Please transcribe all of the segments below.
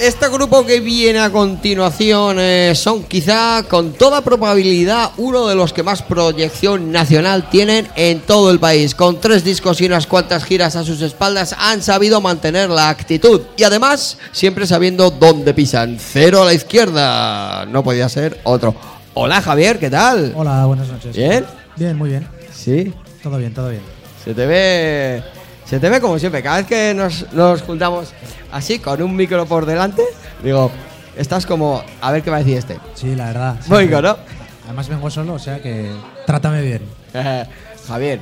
este grupo que viene a continuación eh, son quizá con toda probabilidad uno de los que más proyección nacional tienen en todo el país. Con tres discos y unas cuantas giras a sus espaldas han sabido mantener la actitud y además siempre sabiendo dónde pisan. Cero a la izquierda. No podía ser otro. Hola Javier, ¿qué tal? Hola, buenas noches. ¿Bien? Bien, muy bien. Sí. Todo bien, todo bien. Se te ve. Se te ve como siempre. Cada vez que nos, nos juntamos así, con un micro por delante, digo, estás como. A ver qué va a decir este. Sí, la verdad. Muy siempre. ¿no? Además vengo solo, o sea que trátame bien. Javier,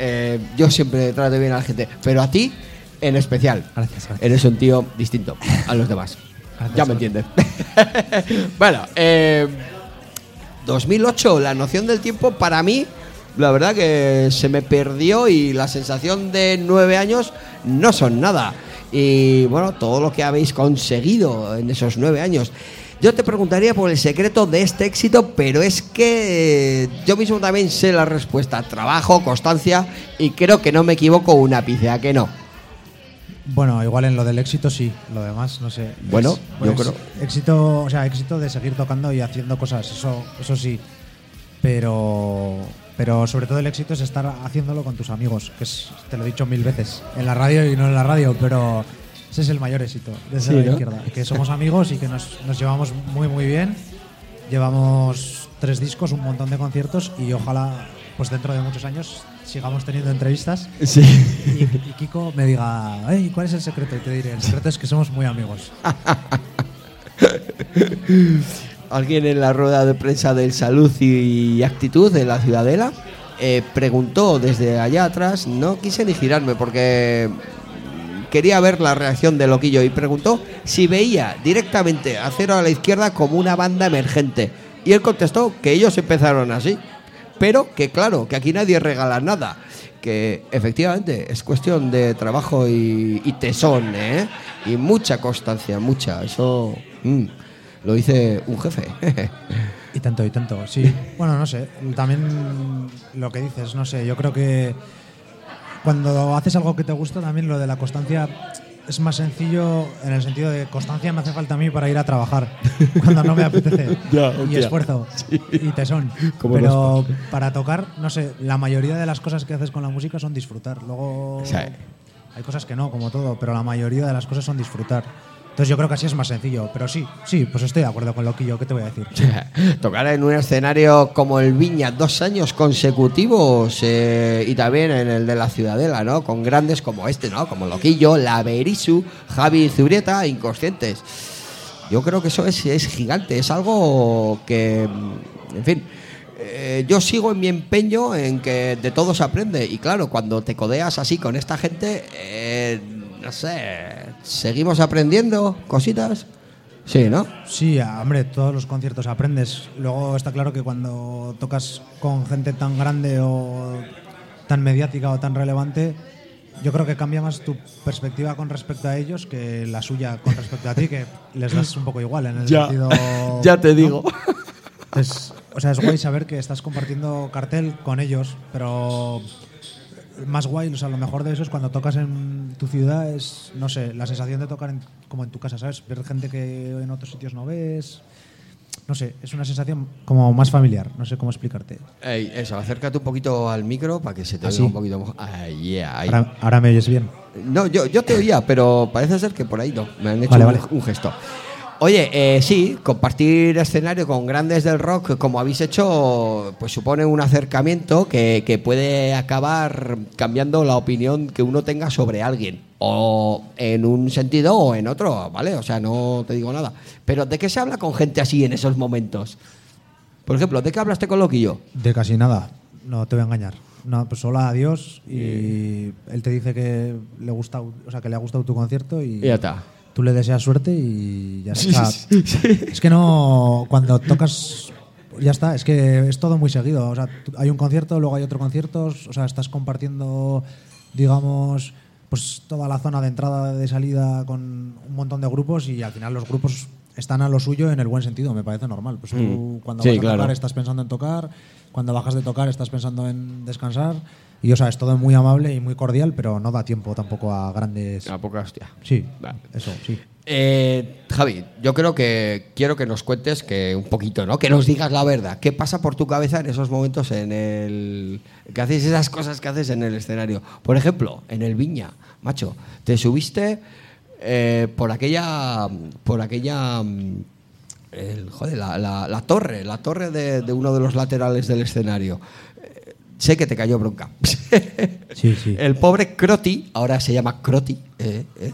eh, yo siempre trato bien a la gente, pero a ti en especial. Gracias, gracias. Eres un tío distinto a los demás. Gracias, ya me entiendes. bueno, eh, 2008, la noción del tiempo para mí, la verdad que se me perdió y la sensación de nueve años no son nada. Y bueno, todo lo que habéis conseguido en esos nueve años. Yo te preguntaría por el secreto de este éxito, pero es que eh, yo mismo también sé la respuesta. Trabajo, constancia y creo que no me equivoco un ápice, ¿a que no? Bueno, igual en lo del éxito sí, lo demás no sé. Bueno, yo pues, creo- Éxito, o sea, éxito de seguir tocando y haciendo cosas, eso, eso sí. Pero, pero sobre todo el éxito es estar haciéndolo con tus amigos, que es, te lo he dicho mil veces, en la radio y no en la radio, pero ese es el mayor éxito de Sí, la ¿no? izquierda. Que somos amigos y que nos, nos llevamos muy, muy bien. Llevamos tres discos, un montón de conciertos y ojalá, pues dentro de muchos años, sigamos teniendo entrevistas Sí. y, y Kiko me diga, "Ey, ¿cuál es el secreto? Y te diré, el secreto es que somos muy amigos. Alguien en la rueda de prensa del Salud y Actitud de la Ciudadela eh, preguntó desde allá atrás, no quise ni girarme porque quería ver la reacción de Loquillo y preguntó si veía directamente a Cero a la Izquierda como una banda emergente. Y él contestó que ellos empezaron así, pero que claro, que aquí nadie regala nada. Que efectivamente es cuestión de trabajo y, tesón, ¿eh? Y mucha constancia, mucha. Eso mm, lo dice un jefe. Y tanto, y tanto, sí. Bueno, no sé, también lo que dices, no sé, yo creo que cuando haces algo que te gusta, también lo de la constancia es más sencillo en el sentido de constancia me hace falta a mí para ir a trabajar cuando no me apetece. Ya, y esfuerzo y tesón. Pero para tocar, no sé, la mayoría de las cosas que haces con la música son disfrutar. Luego Sí. hay cosas que no, como todo, pero la mayoría de las cosas son disfrutar. Entonces yo creo que así es más sencillo. Pero sí, sí, pues estoy de acuerdo con Loquillo, ¿qué te voy a decir? Tocar en un escenario como el Viña dos años consecutivos eh, y también en el de la Ciudadela, ¿no? Con grandes como este, ¿no? Como Loquillo, La Berisu, Javi Zurieta, Inconscientes. Yo creo que eso es, es gigante, es algo que, mm, en fin, eh, yo sigo en mi empeño en que de todo se aprende. Y claro, cuando te codeas así con esta gente, eh, no sé, seguimos aprendiendo cositas. Sí, ¿no? Sí, ah, hombre, todos los conciertos aprendes. Luego está claro que cuando tocas con gente tan grande o tan mediática o tan relevante, yo creo que cambia más tu perspectiva con respecto a ellos que la suya con respecto a ti, que les das un poco igual en el Ya. sentido. Ya te ¿no? digo. Entonces, o sea, es guay saber que estás compartiendo cartel con ellos, pero más guay, o sea, lo mejor de eso es cuando tocas en tu ciudad, es, no sé, la sensación de tocar en- como en tu casa, ¿sabes? Ver gente que en otros sitios no ves. No sé, es una sensación como más familiar, no sé cómo explicarte. Ey, eso, acércate un poquito al micro para que se te ¿Ah, oiga sí? un poquito mejor. Ah, yeah, ahí. Ahora, ahora me oyes bien. No, yo, yo te oía, pero parece ser que por ahí no. Me han hecho Vale, un, vale. un gesto. Oye, eh, sí, compartir escenario con grandes del rock, como habéis hecho, pues supone un acercamiento que, que puede acabar cambiando la opinión que uno tenga sobre alguien. O en un sentido o en otro, ¿vale? O sea, no te digo nada. Pero ¿de qué se habla con gente así en esos momentos? Por ejemplo, ¿de qué hablaste con Loquillo? De casi nada, no te voy a engañar. No, pues hola, adiós. Y él te dice que le gusta, o sea, que le ha gustado tu concierto y, Y ya está. Tú le deseas suerte y ya está. O sea, Es que no, cuando tocas, ya está, es que es todo muy seguido. O sea, hay un concierto, luego hay otro concierto, o sea, estás compartiendo, digamos, pues toda la zona de entrada, de salida con un montón de grupos y al final los grupos están a lo suyo en el buen sentido, me parece normal. Pues tú Mm. cuando Sí, vas a claro. tocar estás pensando en tocar, cuando bajas de tocar estás pensando en descansar y o sea, es todo muy amable y muy cordial, pero no da tiempo tampoco a grandes... A poca hostia. Sí, Vale. eso, sí. Eh, Javi, yo creo que quiero que nos cuentes que un poquito, ¿no? Que nos digas la verdad. ¿Qué pasa por tu cabeza en esos momentos en el que haces esas cosas que haces en el escenario? Por ejemplo, en el Viña, macho, te subiste eh, por aquella por aquella mm, el- joder, la, la- la torre, la torre de, de uno de los laterales del escenario. Eh, sé que te cayó bronca. Sí, sí. El pobre Croti, ahora se llama Croti, eh, eh,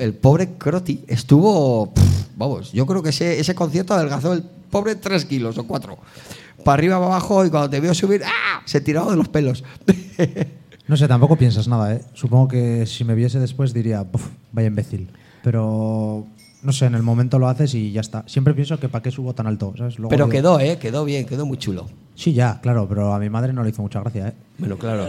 el pobre Croti estuvo, vamos, yo creo que ese, ese concierto adelgazó el pobre tres kilos o cuatro. Para arriba, para abajo, y cuando te vio subir, ¡ah! se tiraba de los pelos. No sé, tampoco piensas nada, ¿eh? Supongo que si me viese después diría, "Puf, vaya imbécil. Pero, no sé, en el momento lo haces y ya está. Siempre pienso que para qué subo tan alto, ¿sabes? Luego Pero digo, quedó, ¿eh? Quedó bien, quedó muy chulo. Sí, ya, claro, pero a mi madre no le hizo mucha gracia, ¿eh? Bueno, claro.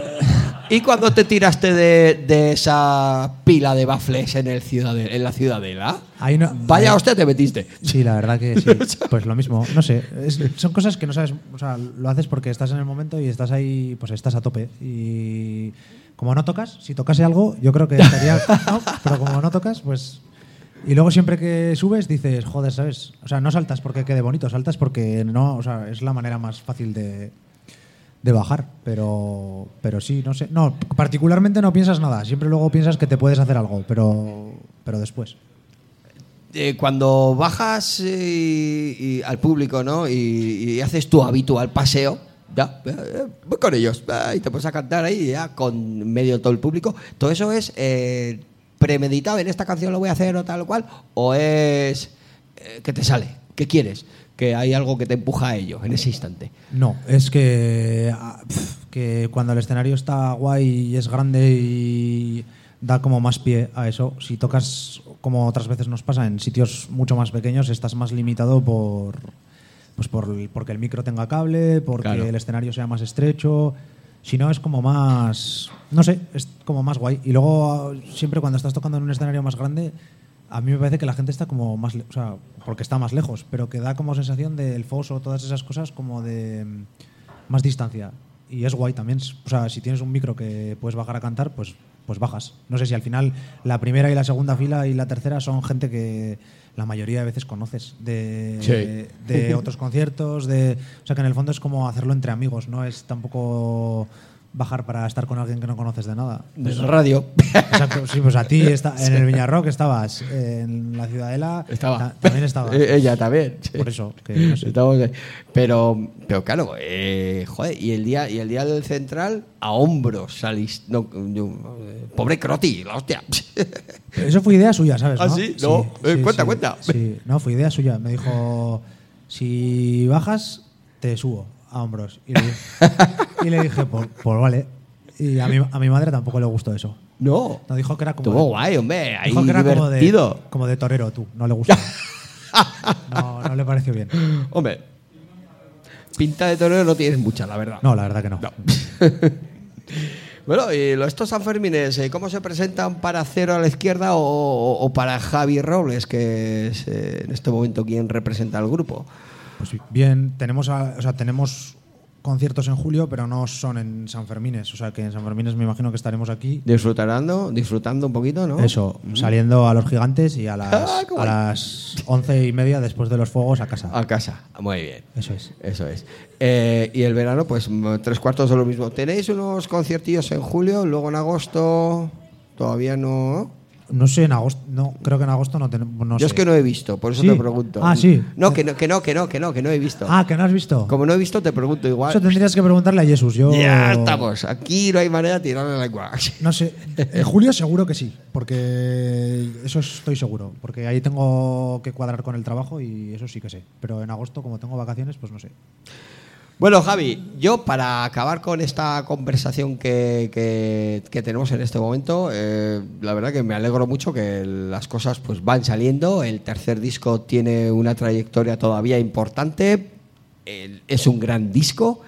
¿Y cuando te tiraste de, de esa pila de bafles en, el ciudade- en la ciudadela? Ahí no- Vaya hostia te metiste. Sí, la verdad que sí. Pues lo mismo, no sé. es- son cosas que no sabes, o sea, lo haces porque estás en el momento y estás ahí, pues estás a tope. Y como no tocas, si tocase algo, yo creo que estaría. no, pero como no tocas, pues. Y luego siempre que subes dices, joder, ¿sabes? O sea, no saltas porque quede bonito, saltas porque no, o sea, es la manera más fácil de, de bajar. Pero, pero sí, no sé. No, particularmente no piensas nada. Siempre luego piensas que te puedes hacer algo, pero, pero después. Eh, cuando bajas eh, al público, ¿no? Y, haces tu habitual paseo, ya, eh, eh, voy con ellos, y te pones a cantar ahí ya con medio todo el público. ¿Todo eso es premeditado? ¿En esta canción lo voy a hacer o tal o cual? ¿O es eh, que te sale? ¿Qué quieres? Que hay algo que te empuja a ello en ese instante. No, es que, ah, que cuando el escenario está guay y es grande y da como más pie a eso, si tocas como otras veces nos pasa en sitios mucho más pequeños, estás más limitado por pues por porque el micro tenga cable, porque Claro. el escenario sea más estrecho. Si no, es como más. No sé, es como más guay. Y luego, siempre cuando estás tocando en un escenario más grande, a mí me parece que la gente está como más. O sea, porque está más lejos, pero que da como sensación del foso, todas esas cosas, como de. mm, más distancia. Y es guay también. O sea, si tienes un micro que puedes bajar a cantar, pues, pues bajas. No sé si al final la primera y la segunda fila y la tercera son gente que la mayoría de veces conoces de, Sí. de otros conciertos, de, o sea que en el fondo es como hacerlo entre amigos, no es tampoco bajar para estar con alguien que no conoces de nada. De la radio. Exacto, sí, pues a ti está, en el Viñarrock estabas, en la Ciudadela Estaba. ta- también estabas. Ella también. sí. Por eso, que no sé. Pero, pero claro, eh, joder, y el día y el día del central a hombros salís. No, eh, pobre Croti, la hostia. Eso fue idea suya, ¿sabes? ¿Ah, no? sí? No, eh, cuenta, cuenta. Sí, no, fue idea suya. Me dijo, si bajas, te subo a hombros. Y le, y le dije, pues, pues vale. Y a mi, a mi madre tampoco le gustó eso. No. No, dijo que era como... Estuvo guay, hombre. Ahí dijo que era como de, divertido. como de torero, tú. No le gustó. no, no le pareció bien. Hombre, pinta de torero no tienes mucha, la verdad. No, la verdad que no. No. bueno, y los- estos Sanfermines, eh, ¿cómo se presentan para Cero a la izquierda o, o- o para Javi Robles, que es eh, en este momento quien representa al grupo? Pues bien, tenemos, a- o sea, tenemos conciertos en julio, pero no son en San Fermines. O sea que en San Fermines me imagino que estaremos aquí. Disfrutando, disfrutando un poquito, ¿no? Eso, saliendo a los gigantes y a Ah, las, a once y media después de los fuegos a casa. A casa. Muy bien. Eso es. Eso es. Eh, y el verano, pues tres cuartos de lo mismo. ¿Tenéis unos conciertillos en julio? Luego en agosto todavía no. No sé, en agosto, no, creo que en agosto no tenemos. No Yo sé. es que no he visto, por eso Sí. te pregunto. Ah, sí. No, que no, que no, que no, que no, que no he visto. Ah, que no has visto. Como no he visto, te pregunto igual. Eso tendrías que preguntarle a Jesús. Yo. Ya estamos. Aquí no hay manera de tirarle la lengua. No sé, en julio seguro que sí, porque eso estoy seguro, porque ahí tengo que cuadrar con el trabajo y eso sí que sé. Pero en agosto, como tengo vacaciones, pues no sé. Bueno, Javi, yo para acabar con esta conversación que, que- que tenemos en este momento, eh, la verdad que me alegro mucho que las cosas pues van saliendo. El tercer disco tiene una trayectoria todavía importante. El- es un gran disco.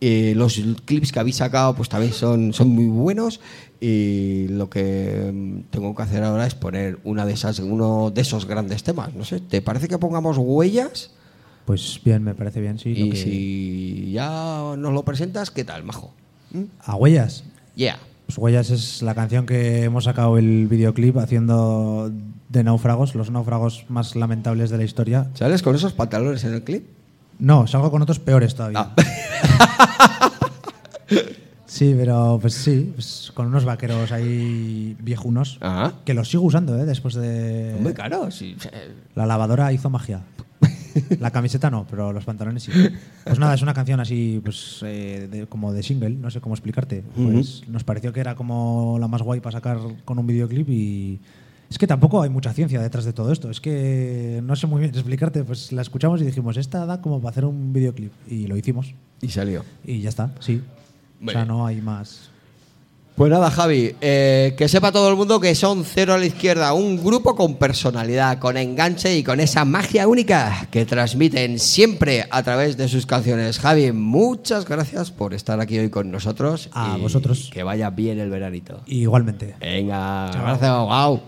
Eh, los clips que habéis sacado pues también son, son muy buenos y lo que mm, tengo que hacer ahora es poner una de esas, uno de esos grandes temas. No sé, ¿te parece que pongamos huellas? Pues bien, me parece bien, sí. lo Y que- si ya nos lo presentas, ¿qué tal, majo? ¿Mm? A Huellas. Yeah. Pues Huellas es la canción que hemos sacado el videoclip haciendo de náufragos, los náufragos más lamentables de la historia. ¿Sales con esos pantalones en el clip? No, salgo con otros peores todavía. Ah. Sí, pero pues sí, pues, con unos vaqueros ahí viejunos. Ajá. Que los sigo usando, ¿eh? Después de. Muy caro, sí. La lavadora hizo magia. La camiseta no, pero los pantalones sí. Pues nada, es una canción así, pues eh, de- como de single, no sé cómo explicarte. Pues nos pareció que era como la más guay para sacar con un videoclip y es que tampoco hay mucha ciencia detrás de todo esto. Es que no sé muy bien explicarte. Pues la escuchamos y dijimos, esta da como para hacer un videoclip y lo hicimos Y salió. y ya está, sí. O sea, no hay más. Pues nada, Javi, eh, que sepa todo el mundo que son Cero a la Izquierda, un grupo con personalidad, con enganche y con esa magia única que transmiten siempre a través de sus canciones. Javi, muchas gracias por estar aquí hoy con nosotros. A y vosotros. Que vaya bien el veranito. Igualmente. Venga, un abrazo, wow.